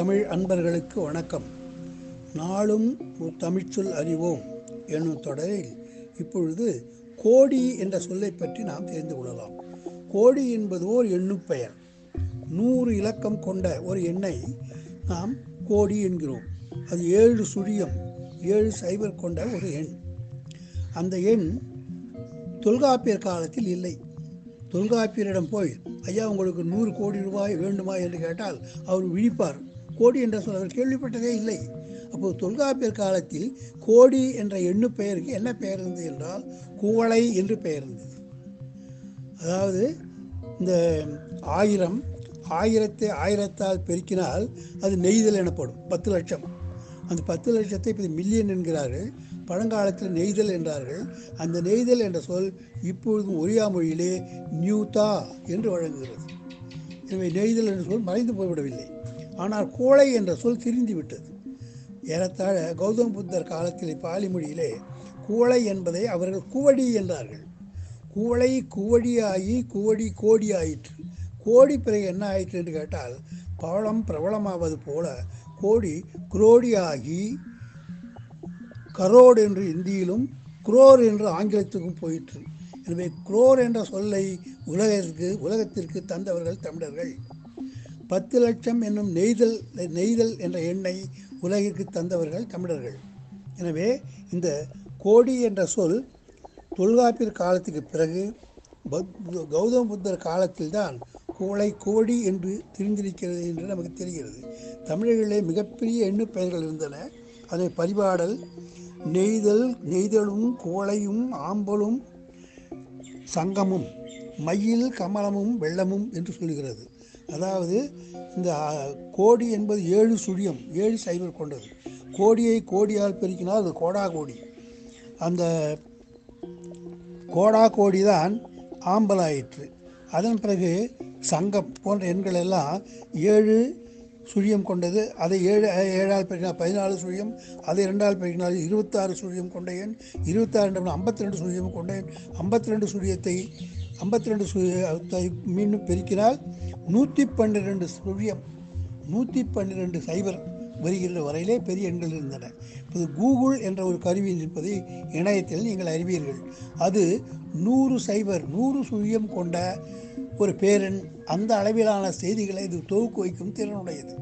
தமிழ் அன்பர்களுக்கு வணக்கம். நாளும் ஒரு தமிழ்ச்சொல் அறிவோம் என்னும் தொடரில் இப்பொழுது கோடி என்ற சொல்லை பற்றி நாம் தெரிந்து கொள்ளலாம். கோடி என்பது ஓர் எண்ணுப்பெயர் நூறு இலக்கம் கொண்ட ஒரு எண்ணை நாம் கோடி என்கிறோம். அது ஏழு சுழியம் ஏழு சைபர் கொண்ட ஒரு எண். அந்த எண் தொல்காப்பியர் காலத்தில் இல்லை. தொல்காப்பியரிடம் போய் ஐயா உங்களுக்கு நூறு கோடி ரூபாய் வேண்டுமா? என்று கேட்டால் அவர் விழிப்பார். கோடி என்ற சொல் அவர் கேள்விப்பட்டதே இல்லை. அப்போது தொல்காப்பியர் காலத்தில் கோடி என்ற எண்ணு பெயருக்கு என்ன பெயர் இருந்தது என்றால் குவளை என்று பெயர் இருந்தது. அதாவது இந்த ஆயிரம் ஆயிரத்தை ஆயிரத்தால் பெருக்கினால் அது நெய்தல் எனப்படும் பத்து லட்சம். அந்த பத்து லட்சத்தை இப்போ மில்லியன் என்கிறார்கள். பழங்காலத்தில் நெய்தல் என்றார்கள். அந்த நெய்தல் என்ற சொல் இப்பொழுதும் ஒரியா மொழியிலே நியூதா என்று வழங்குகிறது. எனவே நெய்தல் என்ற சொல் மறைந்து போய்விடவில்லை. ஆனால் கோழை என்ற சொல் திரிந்துவிட்டது ஏறத்தாழ கௌதம் புத்தர் காலத்தில் பாலி மொழியிலே கூளை என்பதை அவர்கள் குவடி என்றார்கள். கூளை குவடியாகி குவடி கோடி ஆயிற்று. கோடி பிறகு என்ன ஆயிற்று என்று கேட்டால் பவளம் பிரபலமாவது போல கோடி குரோடியாகி கரோடு என்று இந்தியிலும் குரோர் என்று ஆங்கிலத்துக்கும் போயிற்று. எனவே குரோர் என்ற சொல்லை உலகிற்கு உலகத்திற்கு தந்தவர்கள் தமிழர்கள். பத்து லட்சம் என்னும் நெய்தல் நெய்தல் என்ற எண்ணை உலகிற்கு தந்தவர்கள் தமிழர்கள். எனவே இந்த கோடி என்ற சொல் தொல்காப்பியர் காலத்துக்கு பிறகு கௌதம புத்தர் காலத்தில்தான் கோளை கோடி என்று தெரிந்திருக்கிறது என்று நமக்கு தெரிகிறது. தமிழர்களிலே மிகப்பெரிய எண்ணு பெயர்கள் இருந்தன. அதை பரிபாடல் நெய்தல் நெய்தலும் கோளையும் ஆம்பலும் சங்கமும் மயில் கமலமும் வெள்ளமும் என்று சொல்கிறது அதாவது இந்த கோடி என்பது ஏழு சுழியம் ஏழு சைபர் கொண்டது. கோடியை கோடியால் பெருக்கினால் அது கோடா கோடி. அந்த கோடா கோடி தான் ஆம்பலாயிற்று. அதன் பிறகு சங்கம் போன்ற எண்கள் எல்லாம் ஏழு சுழியம் கொண்டது அதை ஏழு ஏழால் பெருக்கினால் பதினாலு சுழியம் அதை இரண்டால் பெருக்கினால் இருபத்தாறு சுழியம் கொண்ட எண் இருபத்தாறு ரெண்டு ஐம்பத்தி ரெண்டு சுழியம் கொண்ட எண் ஐம்பத்தி ரெண்டு சுழியத்தை ஐம்பத்தி ரெண்டு மீண்டும் பெருக்கினால் நூற்றி பன்னிரெண்டு சுழியம் நூற்றி பன்னிரெண்டு சைபர் வருகின்ற வரையிலே பெரிய எண்கள் இருந்தன. இப்போது கூகுள் என்ற ஒரு கருவி இருப்பதை இணையத்தில் நீங்கள் அறிவீர்கள். அது நூறு சைபர் நூறு சுழியம் கொண்ட ஒரு பேரன் அந்த அளவிலான செய்திகளை இது தொகுக்கு வைக்கும் திறனுடையது.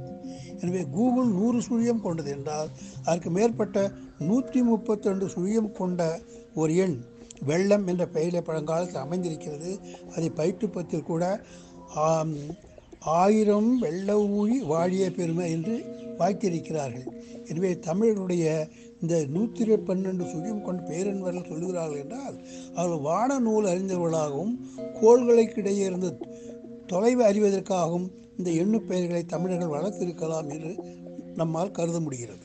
எனவே கூகுள் நூறு சுழியம் கொண்டது என்றால் அதற்கு மேற்பட்ட நூற்றி முப்பத்தி ரெண்டு சுழியம் கொண்ட ஒரு எண் வெள்ளம் என்ற பெயரில் பழங்காலத்தில் அமைந்திருக்கிறது. அதை பயிற்றுப்பத்தில் கூட ஆயிரம் வெள்ள ஊழி வாழிய பெருமை என்று வாய்த்திருக்கிறார்கள். எனவே தமிழருடைய இந்த நூற்றி பன்னெண்டு சுழியம் கொண்ட பேரன்பர்கள் சொல்லுகிறார்கள் என்றால் அவர்கள் வான நூல் அறிந்தவர்களாகவும் கோள்களுக்கிடையே இருந்த தொலைவு அறிவதற்காகவும் இந்த எண்ணு பெயர்களை தமிழர்கள் வளர்த்திருக்கலாம் என்று நம்மால் கருத முடிகிறது.